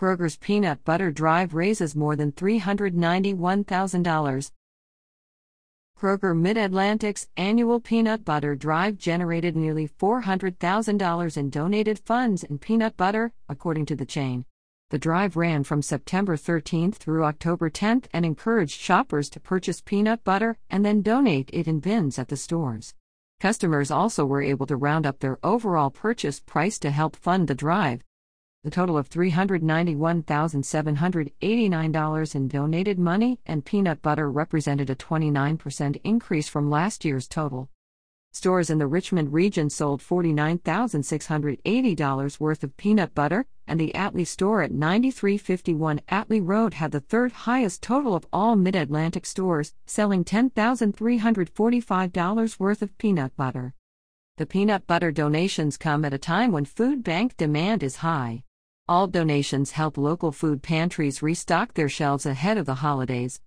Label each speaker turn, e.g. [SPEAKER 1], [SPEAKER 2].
[SPEAKER 1] Kroger's peanut butter drive raises more than $391,000. Kroger Mid Atlantic's annual peanut butter drive generated nearly $400,000 in donated funds and peanut butter, according to the chain. The drive ran from September 13th through October 10th and encouraged shoppers to purchase peanut butter and then donate it in bins at the stores. Customers also were able to round up their overall purchase price to help fund the drive. The total of $391,789 in donated money and peanut butter represented a 29% increase from last year's total. Stores in the Richmond region sold $49,680 worth of peanut butter, and the Atlee store at 9351 Atlee Road had the third highest total of all Mid Atlantic stores, selling $10,345 worth of peanut butter. The peanut butter donations come at a time when food bank demand is high. All donations help local food pantries restock their shelves ahead of the holidays.